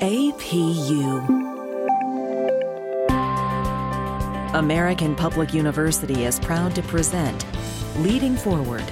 APU. American Public University is proud to present Leading Forward.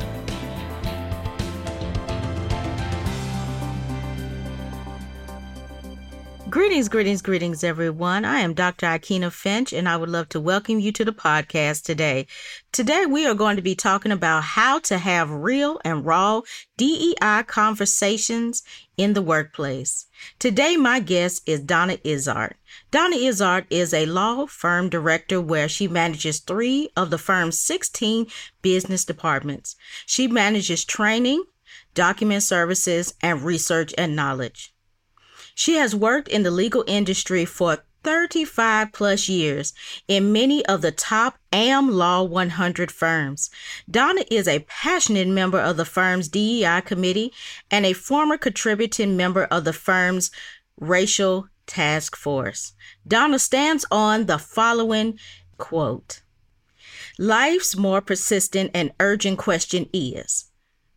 Greetings, greetings, greetings, everyone. I am Dr. Ikena Finch, and I would love to welcome you to the podcast today. Today, we are going to be talking about how to have real and raw DEI conversations in the workplace. Today, my guest is Donna Izzard. Donna Izzard is a law firm director where she manages three of the firm's 16 business departments. She manages training, document services, and research and knowledge. She has worked in the legal industry for 35 plus years in many of the top AM Law 100 firms. Donna is a passionate member of the firm's DEI committee and a former contributing member of the firm's racial task force. Donna stands on the following quote Life's more persistent and urgent question is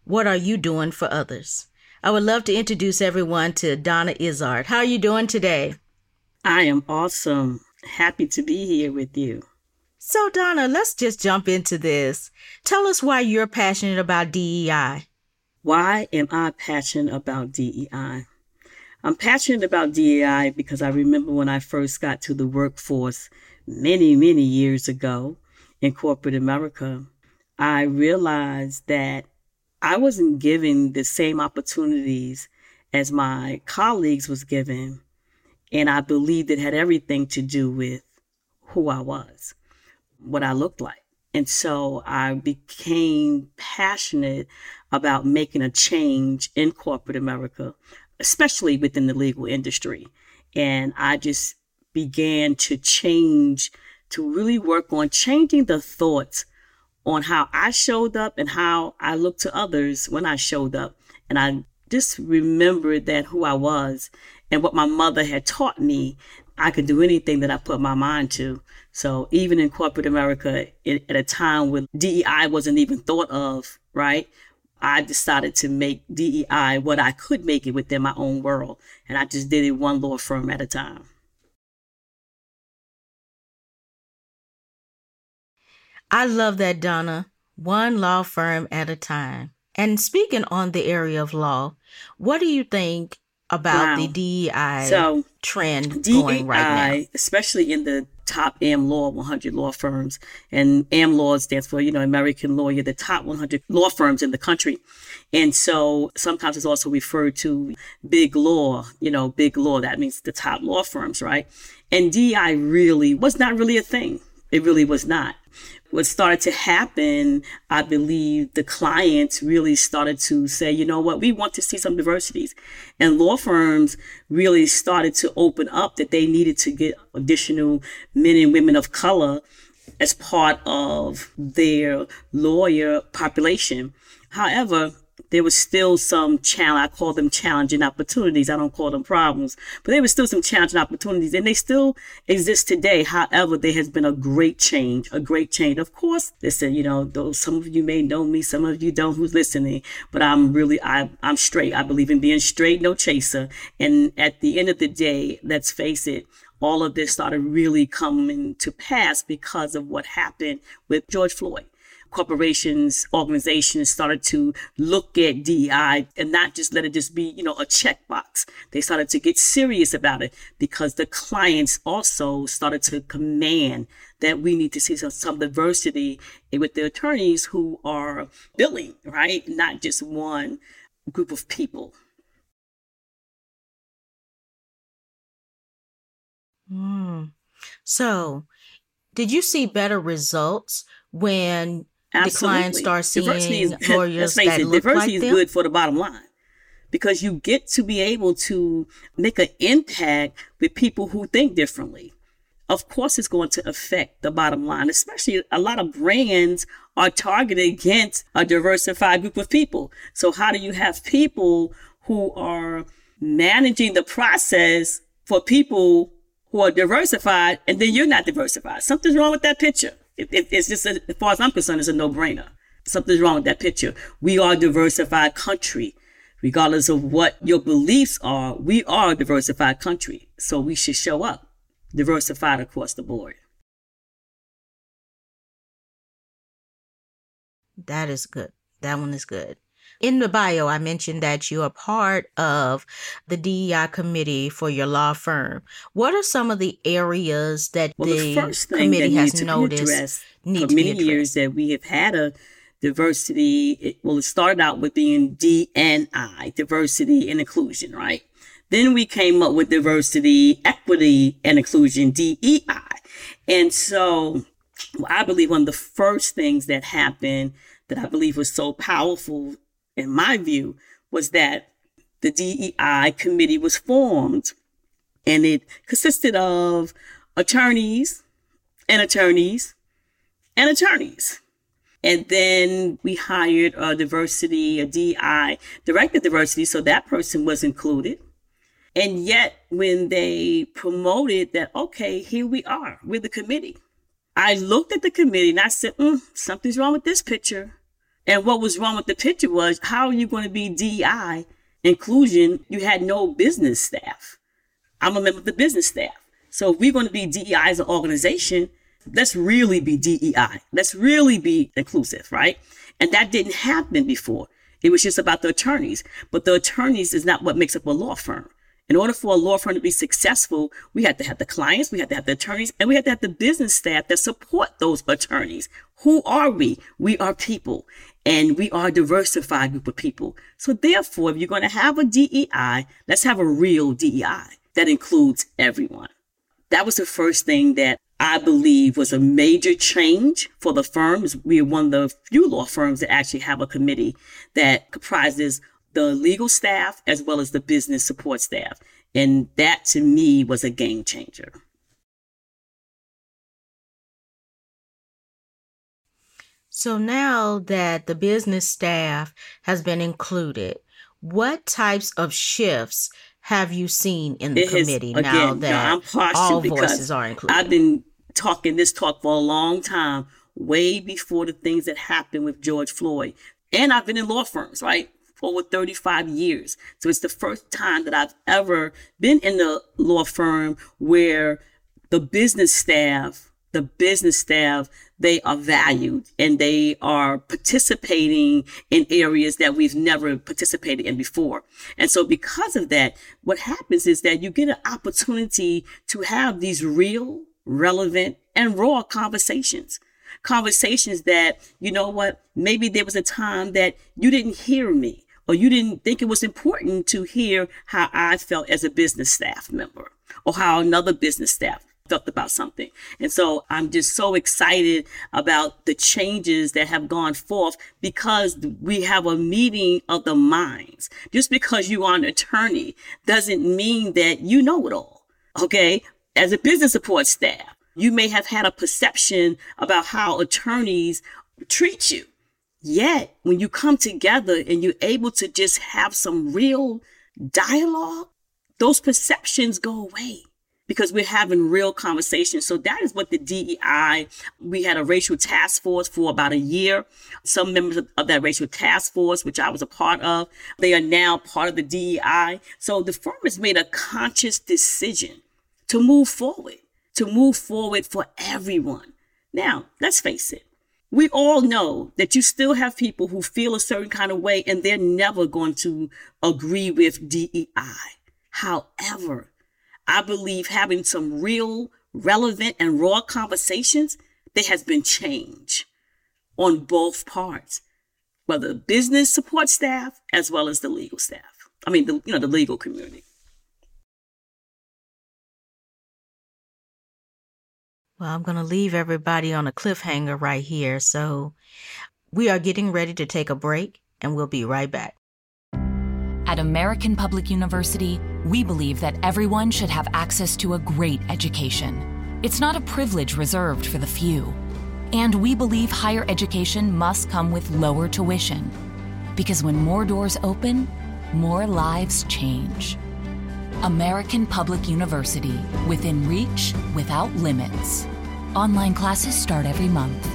What are you doing for others? I would love to introduce everyone to Donna Izzard. How are you doing today? I am awesome. Happy to be here with you. So, Donna, let's just jump into this. Tell us why you're passionate about DEI. Why am I passionate about DEI? I'm passionate about DEI because I remember when I first got to the workforce many, many years ago in corporate America, I realized that I wasn't given the same opportunities as my colleagues was given. And I believed it had everything to do with who I was, what I looked like. And so I became passionate about making a change in corporate America, especially within the legal industry. And I just began to change, to really work on changing the thoughts on how I showed up and how I looked to others when I showed up. And I just remembered that who I was and what my mother had taught me, I could do anything that I put my mind to. So even in corporate America, at a time when DEI wasn't even thought of, right? I decided to make DEI what I could make it within my own world. And I just did it one law firm at a time. I love that, Donna. One law firm at a time. And speaking on the area of law, what do you think about wow. the DEI so, trend DEI, going right now? Especially in the top AM Law 100 law firms. And AM Law stands for, you know, American Lawyer, the top 100 law firms in the country. And so sometimes it's also referred to big law, you know, big law. That means the top law firms, right? And DEI really was not really a thing. It really was not what started to happen, I believe the clients really started to say, you know what, we want to see some diversities. And law firms really started to open up that they needed to get additional men and women of color as part of their lawyer population. However, there was still some challenge. I call them challenging opportunities. I don't call them problems, but there was still some challenging opportunities and they still exist today. However, there has been a great change, a great change. Of course, listen, you know, though some of you may know me, some of you don't who's listening, but I'm really, I, I'm straight. I believe in being straight, no chaser. And at the end of the day, let's face it, all of this started really coming to pass because of what happened with George Floyd corporations, organizations started to look at DEI and not just let it just be, you know, a checkbox. They started to get serious about it because the clients also started to command that we need to see some, some diversity with the attorneys who are billing, right? Not just one group of people. Mm. So, did you see better results when Absolutely. the client starts seeing diversity is, lawyers that it, look diversity like is good for the bottom line because you get to be able to make an impact with people who think differently. Of course, it's going to affect the bottom line, especially a lot of brands are targeted against a diversified group of people. So, how do you have people who are managing the process for people who are diversified and then you're not diversified? Something's wrong with that picture. It, it, it's just, a, as far as I'm concerned, it's a no brainer. Something's wrong with that picture. We are a diversified country. regardless of what your beliefs are, we are a diversified country. So we should show up diversified across the board. That is good. That one is good. In the bio, I mentioned that you are part of the DEI committee for your law firm. What are some of the areas that well, the, the first thing committee that has noticed for many years that we have had a diversity? It, well, it started out with being DNI, diversity and inclusion, right? Then we came up with diversity, equity, and inclusion, DEI. And so I believe one of the first things that happened that I believe was so powerful in my view was that the DEI committee was formed and it consisted of attorneys and attorneys and attorneys. And then we hired a diversity, a DI director diversity, so that person was included. And yet, when they promoted that, okay, here we are, with the committee. I looked at the committee and I said, mm, something's wrong with this picture. And what was wrong with the picture was, how are you going to be DI inclusion? You had no business staff. I'm a member of the business staff. So if we're going to be DEI as an organization, let's really be DEI. Let's really be inclusive, right? And that didn't happen before. It was just about the attorneys. But the attorneys is not what makes up a law firm. In order for a law firm to be successful, we had to have the clients, we had to have the attorneys, and we had to have the business staff that support those attorneys. Who are we? We are people and we are a diversified group of people. So therefore, if you're going to have a DEI, let's have a real DEI that includes everyone. That was the first thing that I believe was a major change for the firms. We are one of the few law firms that actually have a committee that comprises the legal staff as well as the business support staff. And that to me was a game changer. So now that the business staff has been included, what types of shifts have you seen in the it committee has, now again, that all voices are included? I've been talking this talk for a long time, way before the things that happened with George Floyd. And I've been in law firms, right? For over 35 years. So it's the first time that I've ever been in a law firm where the business staff, the business staff, they are valued and they are participating in areas that we've never participated in before. And so because of that, what happens is that you get an opportunity to have these real relevant, and raw conversations. Conversations that, you know what, maybe there was a time that you didn't hear me or you didn't think it was important to hear how I felt as a business staff member or how another business staff felt about something. And so I'm just so excited about the changes that have gone forth because we have a meeting of the minds. Just because you are an attorney doesn't mean that you know it all. Okay as a business support staff, you may have had a perception about how attorneys treat you. Yet, when you come together and you're able to just have some real dialogue, those perceptions go away because we're having real conversations. So that is what the DEI, we had a racial task force for about a year. Some members of that racial task force, which I was a part of, they are now part of the DEI. So the firm has made a conscious decision to move forward, to move forward for everyone. Now, let's face it. We all know that you still have people who feel a certain kind of way and they're never going to agree with DEI. However, I believe having some real, relevant, and raw conversations, there has been change on both parts, whether business support staff as well as the legal staff. I mean, the, you know, the legal community. Well, I'm going to leave everybody on a cliffhanger right here. So we are getting ready to take a break and we'll be right back. At American Public University, we believe that everyone should have access to a great education. It's not a privilege reserved for the few. And we believe higher education must come with lower tuition. Because when more doors open, more lives change. American Public University, within reach, without limits. Online classes start every month.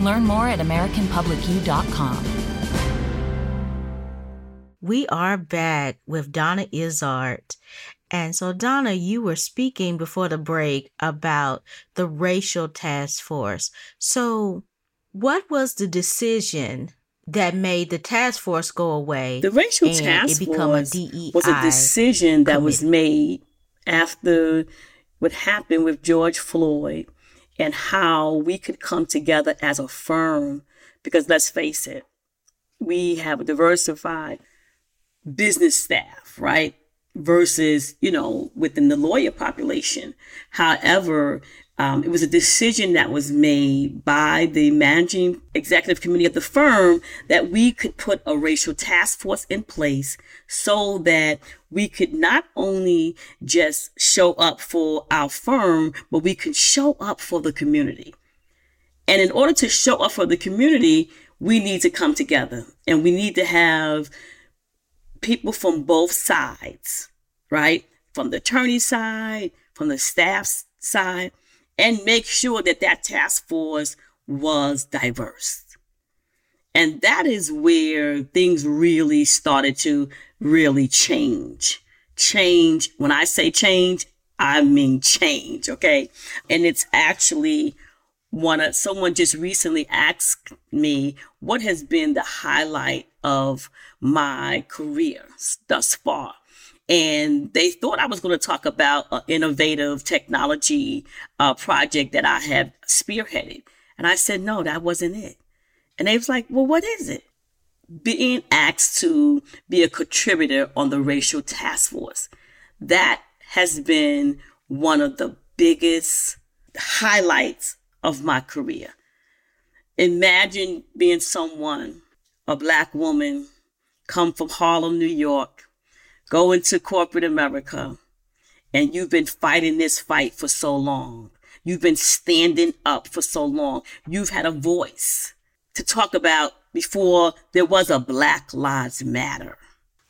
Learn more at AmericanPublicU.com. we are back with Donna Izzard. And so, Donna, you were speaking before the break about the racial task force. So, what was the decision that made the task force go away? The racial task force a was a decision that committee. was made after what happened with George Floyd and how we could come together as a firm. Because let's face it, we have a diversified business staff, right? Versus, you know, within the lawyer population. However, um, it was a decision that was made by the managing executive committee of the firm that we could put a racial task force in place so that we could not only just show up for our firm, but we could show up for the community. And in order to show up for the community, we need to come together and we need to have people from both sides, right? From the attorney side, from the staff side and make sure that that task force was diverse. And that is where things really started to really change. Change, when I say change, I mean change, okay? And it's actually of someone just recently asked me what has been the highlight of my career thus far and they thought I was going to talk about an innovative technology uh, project that I have spearheaded. And I said, no, that wasn't it. And they was like, well, what is it? Being asked to be a contributor on the racial task force. That has been one of the biggest highlights of my career. Imagine being someone, a black woman, come from Harlem, New York, go into corporate America and you've been fighting this fight for so long. You've been standing up for so long. You've had a voice to talk about before there was a Black Lives Matter.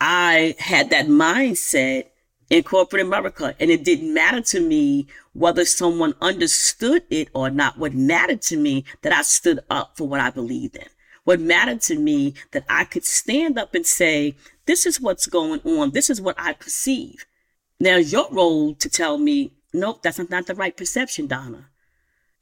I had that mindset in corporate America, and it didn't matter to me whether someone understood it or not. What mattered to me that I stood up for what I believed in. What mattered to me that I could stand up and say, this is what's going on. This is what I perceive. Now, your role to tell me, nope, that's not the right perception, Donna.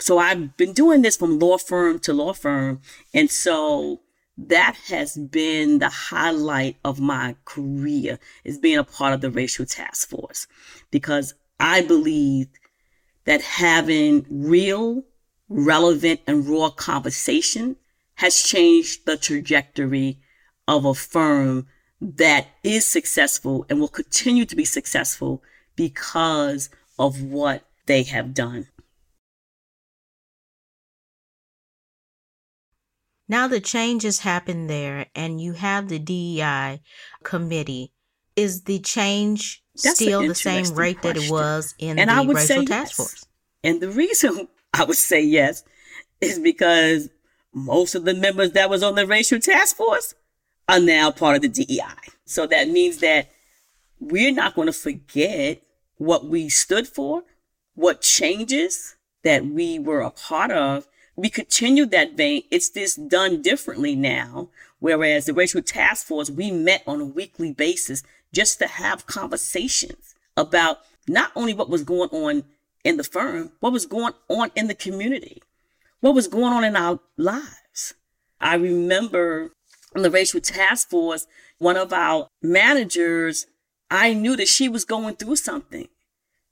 So I've been doing this from law firm to law firm. And so that has been the highlight of my career is being a part of the racial task force because I believe that having real, relevant, and raw conversation has changed the trajectory of a firm that is successful and will continue to be successful because of what they have done. Now the changes happen there and you have the DEI committee. Is the change That's still the same rate question. that it was in and the I would racial task yes. force? And the reason I would say yes is because most of the members that was on the racial task force are now part of the DEI. So that means that we're not going to forget what we stood for, what changes that we were a part of. We continue that vein. It's just done differently now. Whereas the racial task force, we met on a weekly basis just to have conversations about not only what was going on in the firm, what was going on in the community what was going on in our lives. I remember on the racial task force, one of our managers, I knew that she was going through something.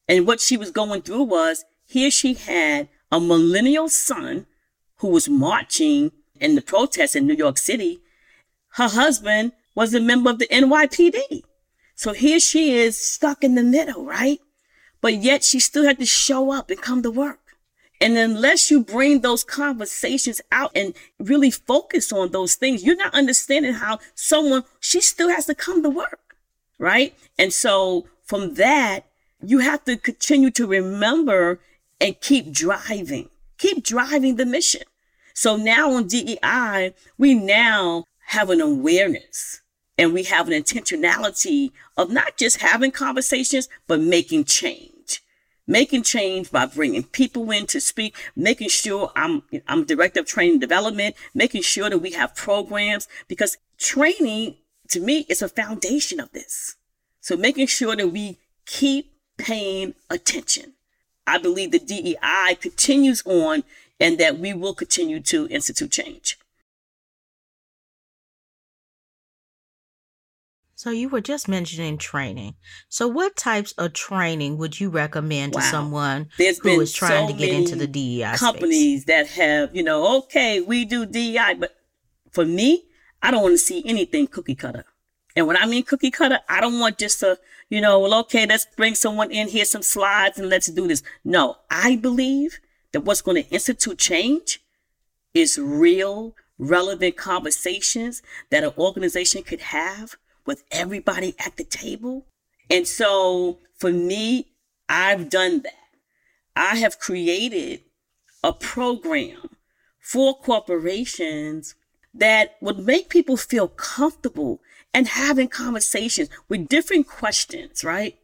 And what she was going through was here she had a millennial son who was marching in the protests in New York City. Her husband was a member of the NYPD. So here she is stuck in the middle, right? But yet she still had to show up and come to work. And unless you bring those conversations out and really focus on those things, you're not understanding how someone, she still has to come to work. Right. And so from that, you have to continue to remember and keep driving, keep driving the mission. So now on DEI, we now have an awareness and we have an intentionality of not just having conversations, but making change making change by bringing people in to speak, making sure I'm, I'm director of training development, making sure that we have programs because training to me, is a foundation of this. So making sure that we keep paying attention. I believe the DEI continues on and that we will continue to institute change. So you were just mentioning training. So what types of training would you recommend wow. to someone There's who is trying so to get into the DEI companies space? that have, you know, okay, we do DEI, but for me, I don't want to see anything cookie cutter. And when I mean cookie cutter, I don't want just a, you know, well, okay, let's bring someone in here, some slides, and let's do this. No, I believe that what's going to institute change is real, relevant conversations that an organization could have with everybody at the table. And so for me, I've done that. I have created a program for corporations that would make people feel comfortable and having conversations with different questions, right?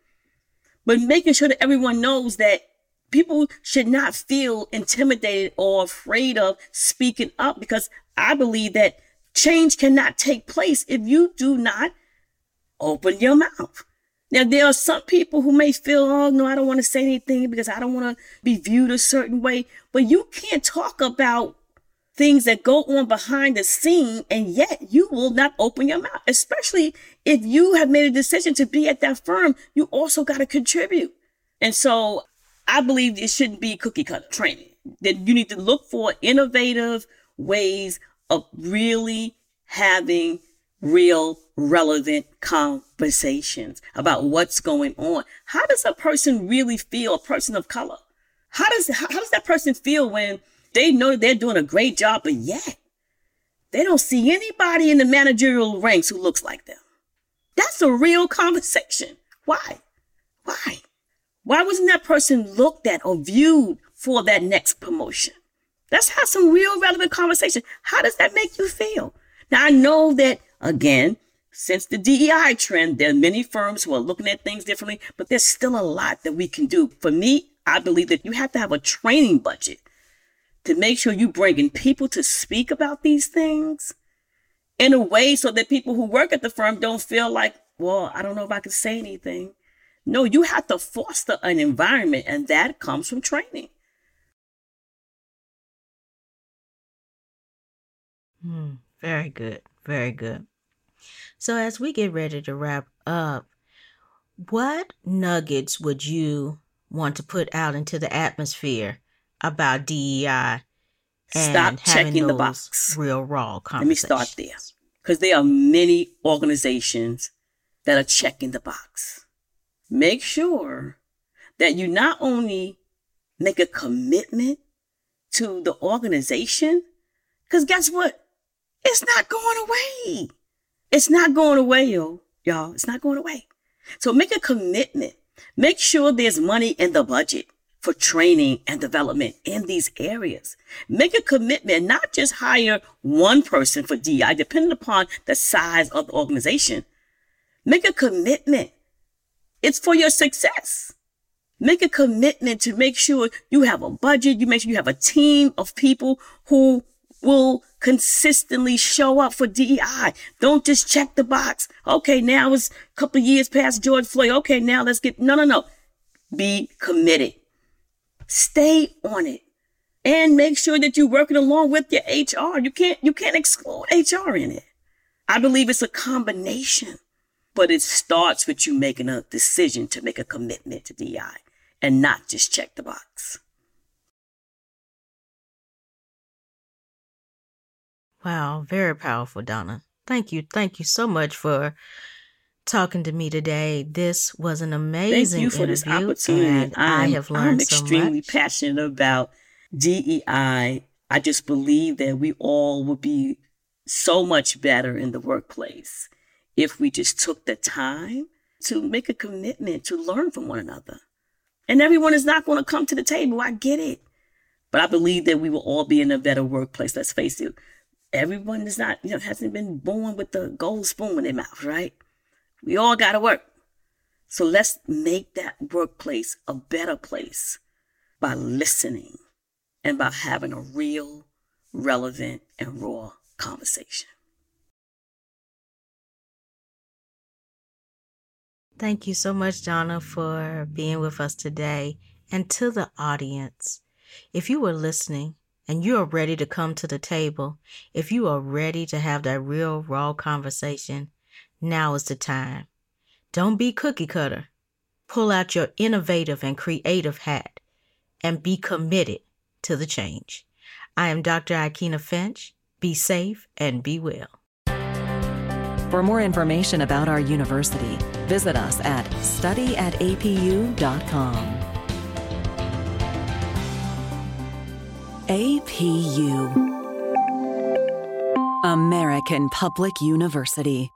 But making sure that everyone knows that people should not feel intimidated or afraid of speaking up because I believe that change cannot take place if you do not open your mouth. Now, there are some people who may feel, oh, no, I don't want to say anything because I don't want to be viewed a certain way. But you can't talk about things that go on behind the scene and yet you will not open your mouth, especially if you have made a decision to be at that firm. You also got to contribute. And so I believe it shouldn't be cookie cutter training. That you need to look for innovative ways of really having real relevant conversations about what's going on. How does a person really feel, a person of color? How does how, how does that person feel when they know they're doing a great job, but yet they don't see anybody in the managerial ranks who looks like them? That's a real conversation. Why? Why? Why wasn't that person looked at or viewed for that next promotion? Let's have some real relevant conversation. How does that make you feel? Now I know that again, since the DEI trend, there are many firms who are looking at things differently, but there's still a lot that we can do. For me, I believe that you have to have a training budget to make sure you bring in people to speak about these things in a way so that people who work at the firm don't feel like, well, I don't know if I can say anything. No, you have to foster an environment, and that comes from training. Hmm, very good. Very good. So, as we get ready to wrap up, what nuggets would you want to put out into the atmosphere about DEI Stop checking the box. Real raw Let me start there. Because there are many organizations that are checking the box. Make sure that you not only make a commitment to the organization, because guess what? It's not going away. It's not going away, yo, y'all. It's not going away. So make a commitment. Make sure there's money in the budget for training and development in these areas. Make a commitment, not just hire one person for DI, depending upon the size of the organization. Make a commitment. It's for your success. Make a commitment to make sure you have a budget. You make sure you have a team of people who will consistently show up for DEI. Don't just check the box. Okay, now it's a couple years past George Floyd. Okay, now let's get, no, no, no. Be committed. Stay on it and make sure that you're working along with your HR. You can't, you can't exclude HR in it. I believe it's a combination, but it starts with you making a decision to make a commitment to DI and not just check the box. Wow, very powerful, Donna. Thank you. Thank you so much for talking to me today. This was an amazing Thank you for this opportunity. I have learned I'm extremely so passionate about DEI. I just believe that we all would be so much better in the workplace if we just took the time to make a commitment to learn from one another. And everyone is not going to come to the table. I get it. But I believe that we will all be in a better workplace. Let's face it everyone is not, you know, hasn't been born with the gold spoon in their mouth, right? We all got to work. So let's make that workplace a better place by listening and by having a real, relevant, and raw conversation. Thank you so much, Donna, for being with us today. And to the audience, if you were listening and you are ready to come to the table, if you are ready to have that real, raw conversation, now is the time. Don't be cookie cutter. Pull out your innovative and creative hat and be committed to the change. I am Dr. Ikena Finch. Be safe and be well. For more information about our university, visit us at studyatapu.com. APU American Public University.